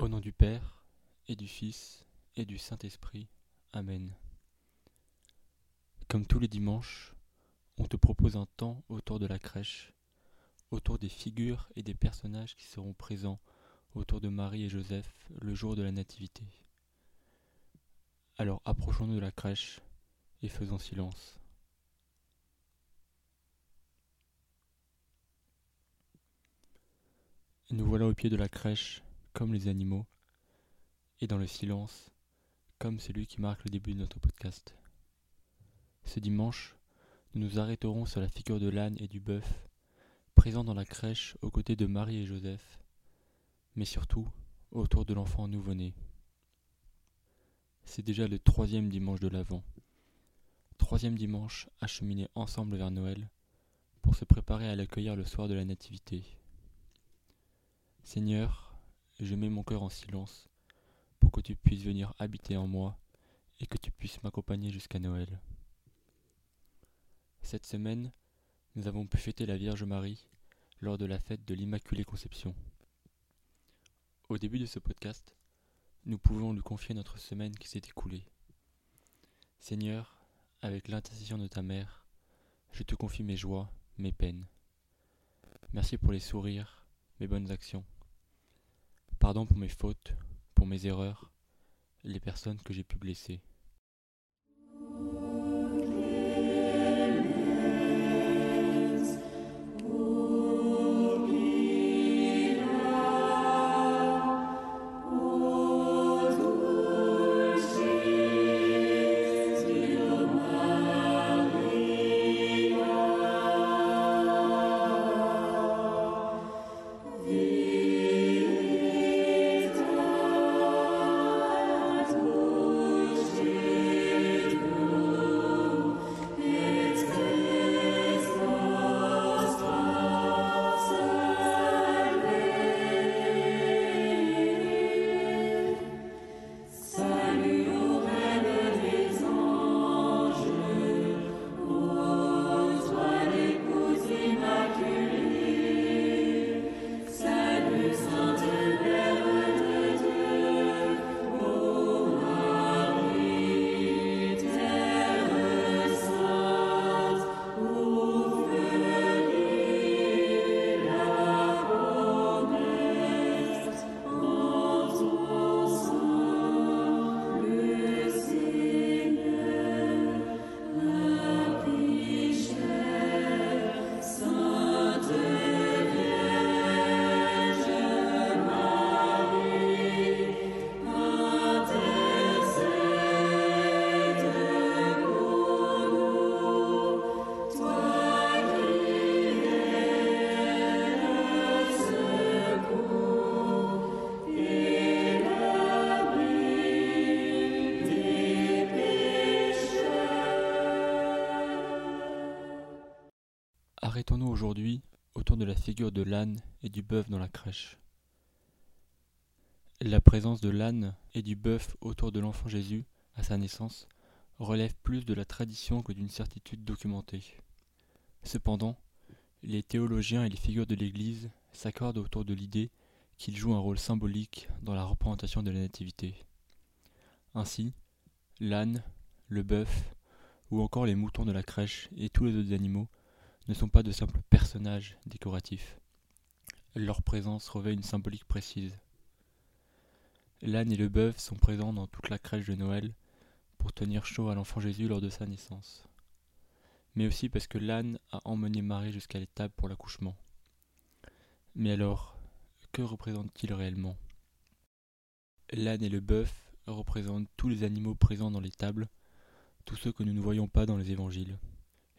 Au nom du Père, et du Fils, et du Saint-Esprit. Amen. Comme tous les dimanches, on te propose un temps autour de la crèche, autour des figures et des personnages qui seront présents autour de Marie et Joseph le jour de la Nativité. Alors approchons-nous de la crèche et faisons silence. Nous voilà au pied de la crèche, comme les animaux, et dans le silence, comme celui qui marque le début de notre podcast. Ce dimanche, nous nous arrêterons sur la figure de l'âne et du bœuf, présents dans la crèche aux côtés de Marie et Joseph, mais surtout autour de l'enfant nouveau-né. C'est déjà le troisième dimanche de l'Avent. Troisième dimanche acheminé ensemble vers Noël pour se préparer à l'accueillir le soir de la Nativité. Seigneur, je mets mon cœur en silence pour que tu puisses venir habiter en moi et que tu puisses m'accompagner jusqu'à Noël. Cette semaine, nous avons pu fêter la Vierge Marie lors de la fête de l'Immaculée Conception. Au début de ce podcast, nous pouvons lui confier notre semaine qui s'est écoulée. Seigneur, avec l'intercession de ta mère, je te confie mes joies, mes peines. Merci pour les sourires, mes bonnes actions. Pardon pour mes fautes, pour mes erreurs, les personnes que j'ai pu blesser. Arrêtons-nous aujourd'hui autour de la figure de l'âne et du bœuf dans la crèche. La présence de l'âne et du bœuf autour de l'enfant Jésus à sa naissance relève plus de la tradition que d'une certitude documentée. Cependant, les théologiens et les figures de l'Église s'accordent autour de l'idée qu'il joue un rôle symbolique dans la représentation de la Nativité. Ainsi, l'âne, le bœuf, ou encore les moutons de la crèche et tous les autres animaux ne sont pas de simples personnages décoratifs. Leur présence revêt une symbolique précise. L'âne et le bœuf sont présents dans toute la crèche de Noël pour tenir chaud à l'enfant Jésus lors de sa naissance, mais aussi parce que l'âne a emmené Marie jusqu'à l'étable pour l'accouchement. Mais alors, que représentent-ils réellement? L'âne et le bœuf représentent tous les animaux présents dans l'étable, tous ceux que nous ne voyons pas dans les évangiles,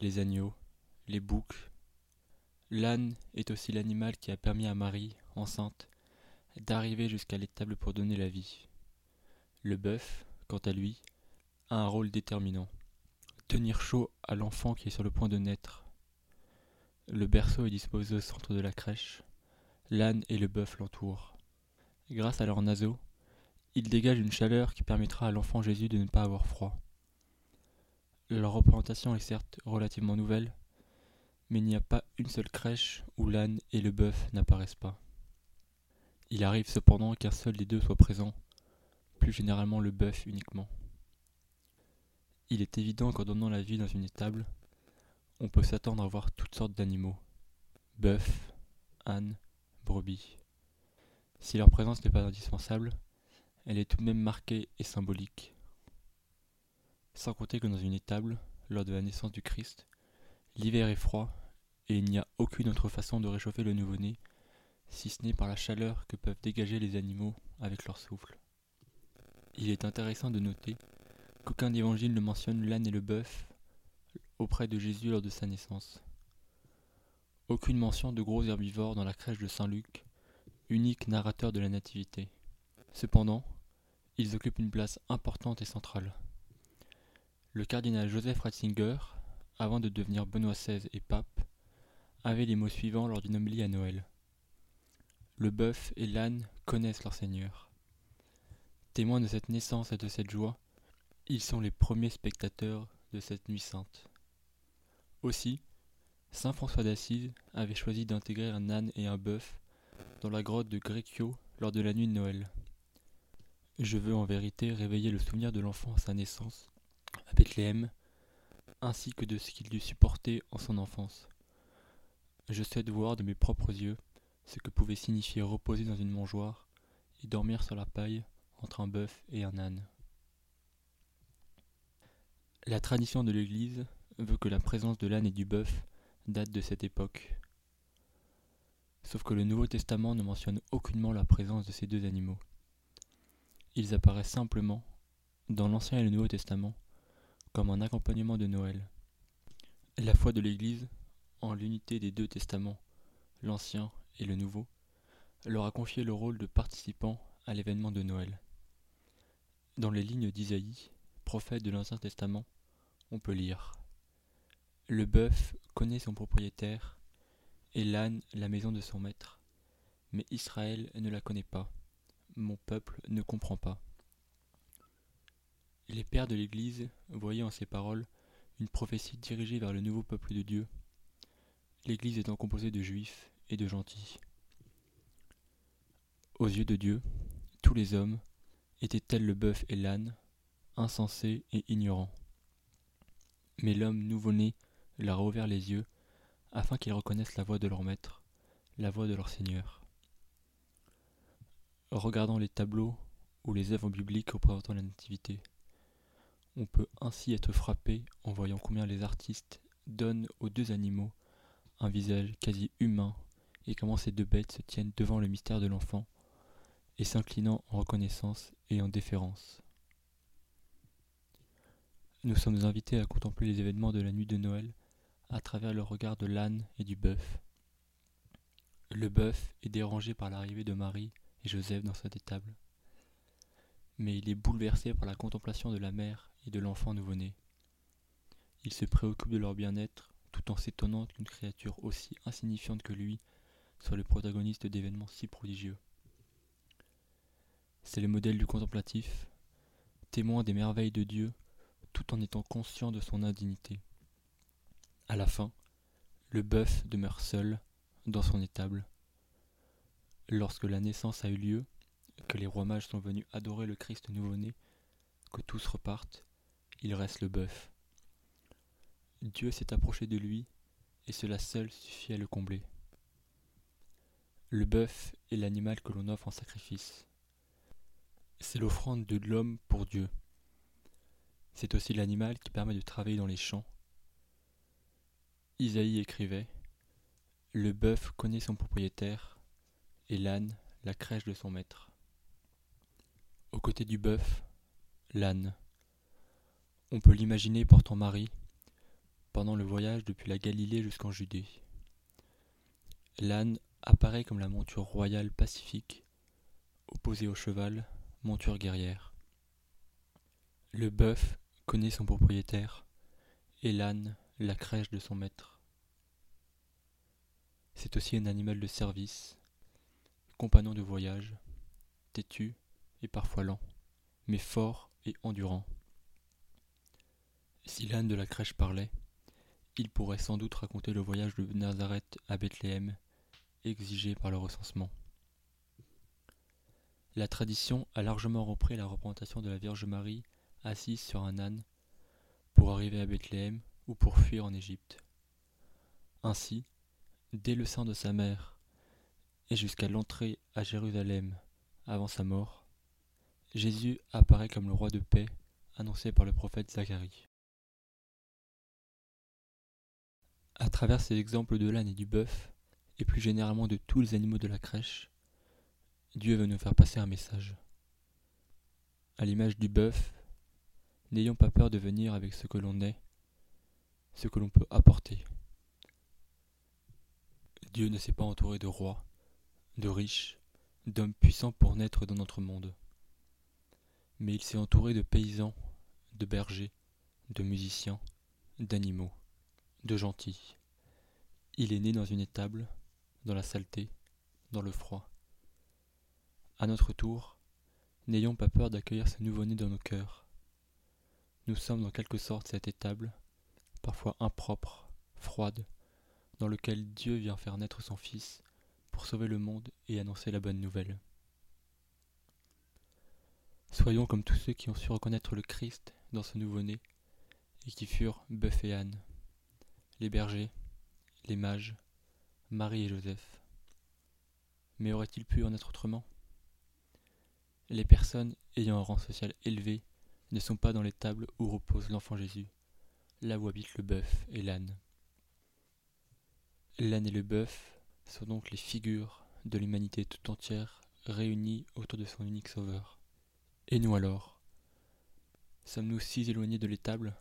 les agneaux, les boucs. L'âne est aussi l'animal qui a permis à Marie, enceinte, d'arriver jusqu'à l'étable pour donner la vie. Le bœuf, quant à lui, a un rôle déterminant. Tenir chaud à l'enfant qui est sur le point de naître. Le berceau est disposé au centre de la crèche. L'âne et le bœuf l'entourent. Grâce à leurs naseaux, ils dégagent une chaleur qui permettra à l'enfant Jésus de ne pas avoir froid. Leur représentation est certes relativement nouvelle, mais il n'y a pas une seule crèche où l'âne et le bœuf n'apparaissent pas. Il arrive cependant qu'un seul des deux soit présent, plus généralement le bœuf uniquement. Il est évident qu'en donnant la vie dans une étable, on peut s'attendre à voir toutes sortes d'animaux bœuf, âne, brebis. Si leur présence n'est pas indispensable, elle est tout de même marquée et symbolique. Sans compter que dans une étable, lors de la naissance du Christ, l'hiver est froid et il n'y a aucune autre façon de réchauffer le nouveau-né, si ce n'est par la chaleur que peuvent dégager les animaux avec leur souffle. Il est intéressant de noter qu'aucun évangile ne mentionne l'âne et le bœuf auprès de Jésus lors de sa naissance. Aucune mention de gros herbivores dans la crèche de Saint Luc, unique narrateur de la Nativité. Cependant, ils occupent une place importante et centrale. Le cardinal Joseph Ratzinger, avant de devenir Benoît XVI et pape, avait les mots suivants lors d'une homélie à Noël. Le bœuf et l'âne connaissent leur Seigneur. Témoins de cette naissance et de cette joie, ils sont les premiers spectateurs de cette nuit sainte. Aussi, saint François d'Assise avait choisi d'intégrer un âne et un bœuf dans la grotte de Greccio lors de la nuit de Noël. Je veux en vérité réveiller le souvenir de l'enfant à sa naissance, à Bethléem, ainsi que de ce qu'il dut supporter en son enfance. Je souhaite voir de mes propres yeux ce que pouvait signifier reposer dans une mangeoire et dormir sur la paille entre un bœuf et un âne. La tradition de l'Église veut que la présence de l'âne et du bœuf date de cette époque. Sauf que le Nouveau Testament ne mentionne aucunement la présence de ces deux animaux. Ils apparaissent simplement, dans l'Ancien et le Nouveau Testament, comme un accompagnement de Noël. La foi de l'Église, en l'unité des deux testaments, l'Ancien et le Nouveau, leur a confié le rôle de participants à l'événement de Noël. Dans les lignes d'Isaïe, prophète de l'Ancien Testament, on peut lire Le bœuf connaît son propriétaire, et l'âne la maison de son maître. Mais Israël ne la connaît pas, mon peuple ne comprend pas. Les pères de l'Église voyaient en ces paroles une prophétie dirigée vers le nouveau peuple de Dieu, l'Église étant composée de juifs et de gentils. Aux yeux de Dieu, tous les hommes étaient tels le bœuf et l'âne, insensés et ignorants. Mais l'homme nouveau-né leur a ouvert les yeux afin qu'ils reconnaissent la voix de leur maître, la voix de leur Seigneur. Regardant les tableaux ou les œuvres bibliques représentant la Nativité, on peut ainsi être frappé en voyant combien les artistes donnent aux deux animaux un visage quasi humain et comment ces deux bêtes se tiennent devant le mystère de l'enfant et s'inclinant en reconnaissance et en déférence. Nous sommes invités à contempler les événements de la nuit de Noël à travers le regard de l'âne et du bœuf. Le bœuf est dérangé par l'arrivée de Marie et Joseph dans cette étable, mais il est bouleversé par la contemplation de la mère et de l'enfant nouveau-né. Il se préoccupe de leur bien-être tout en s'étonnant qu'une créature aussi insignifiante que lui soit le protagoniste d'événements si prodigieux. C'est le modèle du contemplatif, témoin des merveilles de Dieu tout en étant conscient de son indignité. À la fin, le bœuf demeure seul dans son étable. Lorsque la naissance a eu lieu, que les rois mages sont venus adorer le Christ nouveau-né, que tous repartent, il reste le bœuf. Dieu s'est approché de lui, et cela seul suffit à le combler. Le bœuf est l'animal que l'on offre en sacrifice. C'est l'offrande de l'homme pour Dieu. C'est aussi l'animal qui permet de travailler dans les champs. Isaïe écrivait Le bœuf connaît son propriétaire, et l'âne la crèche de son maître. Aux côtés du bœuf, l'âne. On peut l'imaginer portant Marie pendant le voyage depuis la Galilée jusqu'en Judée. L'âne apparaît comme la monture royale pacifique, opposée au cheval, monture guerrière. Le bœuf connaît son propriétaire, et l'âne la crèche de son maître. C'est aussi un animal de service, compagnon de voyage, têtu et parfois lent, mais fort et endurant. Si l'âne de la crèche parlait, il pourrait sans doute raconter le voyage de Nazareth à Bethléem, exigé par le recensement. la tradition a largement repris la représentation de la Vierge Marie assise sur un âne pour arriver à Bethléem ou pour fuir en Égypte. Ainsi, dès le sein de sa mère et jusqu'à l'entrée à Jérusalem avant sa mort, Jésus apparaît comme le roi de paix annoncé par le prophète Zacharie. À travers ces exemples de l'âne et du bœuf, et plus généralement de tous les animaux de la crèche, Dieu veut nous faire passer un message. À l'image du bœuf, n'ayons pas peur de venir avec ce que l'on est, ce que l'on peut apporter. Dieu ne s'est pas entouré de rois, de riches, d'hommes puissants pour naître dans notre monde. Mais il s'est entouré de paysans, de bergers, de musiciens, d'animaux de gentil. Il est né dans une étable, dans la saleté, dans le froid. À notre tour, n'ayons pas peur d'accueillir ce nouveau-né dans nos cœurs. Nous sommes en quelque sorte cette étable, parfois impropre, froide, dans lequel Dieu vient faire naître son Fils pour sauver le monde et annoncer la bonne nouvelle. Soyons comme tous ceux qui ont su reconnaître le Christ dans ce nouveau-né et qui furent bœuf et âne les bergers, les mages, Marie et Joseph. Mais aurait-il pu en être autrement? Les personnes ayant un rang social élevé ne sont pas dans les tables où repose l'enfant Jésus, là où habitent le bœuf et l'âne. L'âne et le bœuf sont donc les figures de l'humanité tout entière réunies autour de son unique sauveur. Et nous alors? Sommes-nous si éloignés de l'étable?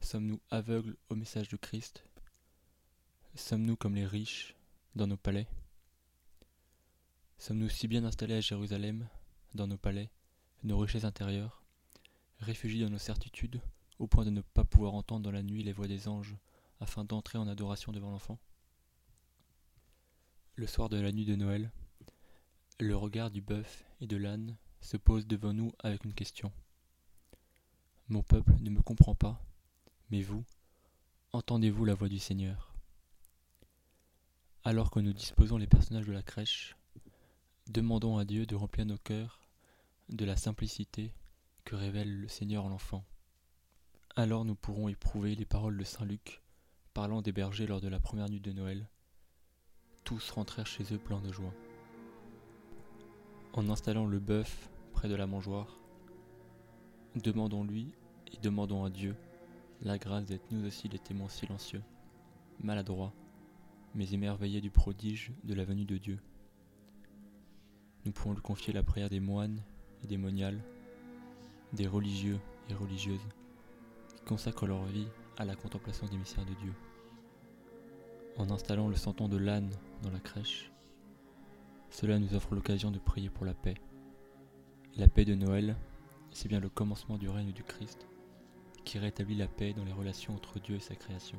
Sommes-nous aveugles au message de Christ? Sommes-nous comme les riches dans nos palais? Sommes-nous si bien installés à Jérusalem, dans nos palais, nos richesses intérieures, réfugiés dans nos certitudes, au point de ne pas pouvoir entendre dans la nuit les voix des anges, afin d'entrer en adoration devant l'enfant? Le soir de la nuit de Noël, le regard du bœuf et de l'âne se pose devant nous avec une question. Mon peuple ne me comprend pas, mais vous, entendez-vous la voix du Seigneur? Alors que nous disposons les personnages de la crèche, demandons à Dieu de remplir nos cœurs de la simplicité que révèle le Seigneur en l'enfant. Alors nous pourrons éprouver les paroles de Saint Luc parlant des bergers lors de la première nuit de Noël. Tous rentrèrent chez eux pleins de joie. En installant le bœuf près de la mangeoire, demandons-lui et demandons à Dieu la grâce d'être nous aussi les témoins silencieux, maladroits, mais émerveillés du prodige de la venue de Dieu. Nous pouvons lui confier la prière des moines et des moniales, des religieux et religieuses, qui consacrent leur vie à la contemplation des mystères de Dieu. En installant le santon de l'âne dans la crèche, cela nous offre l'occasion de prier pour la paix. La paix de Noël, c'est bien le commencement du règne du Christ qui rétablit la paix dans les relations entre Dieu et sa création.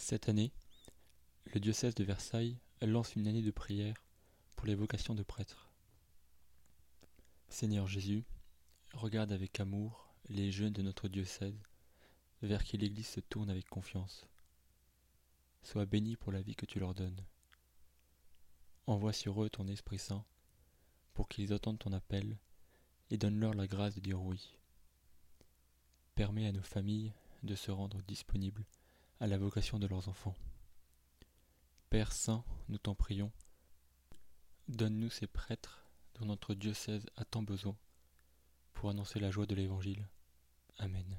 Cette année, le diocèse de Versailles lance une année de prière pour les vocations de prêtres. Seigneur Jésus, regarde avec amour les jeunes de notre diocèse, vers qui l'Église se tourne avec confiance. Sois béni pour la vie que tu leur donnes. Envoie sur eux ton Esprit Saint, pour qu'ils entendent ton appel, et donne-leur la grâce de dire oui. Permets à nos familles de se rendre disponibles à la vocation de leurs enfants. Père Saint, nous t'en prions, donne-nous ces prêtres dont notre diocèse a tant besoin pour annoncer la joie de l'Évangile. Amen.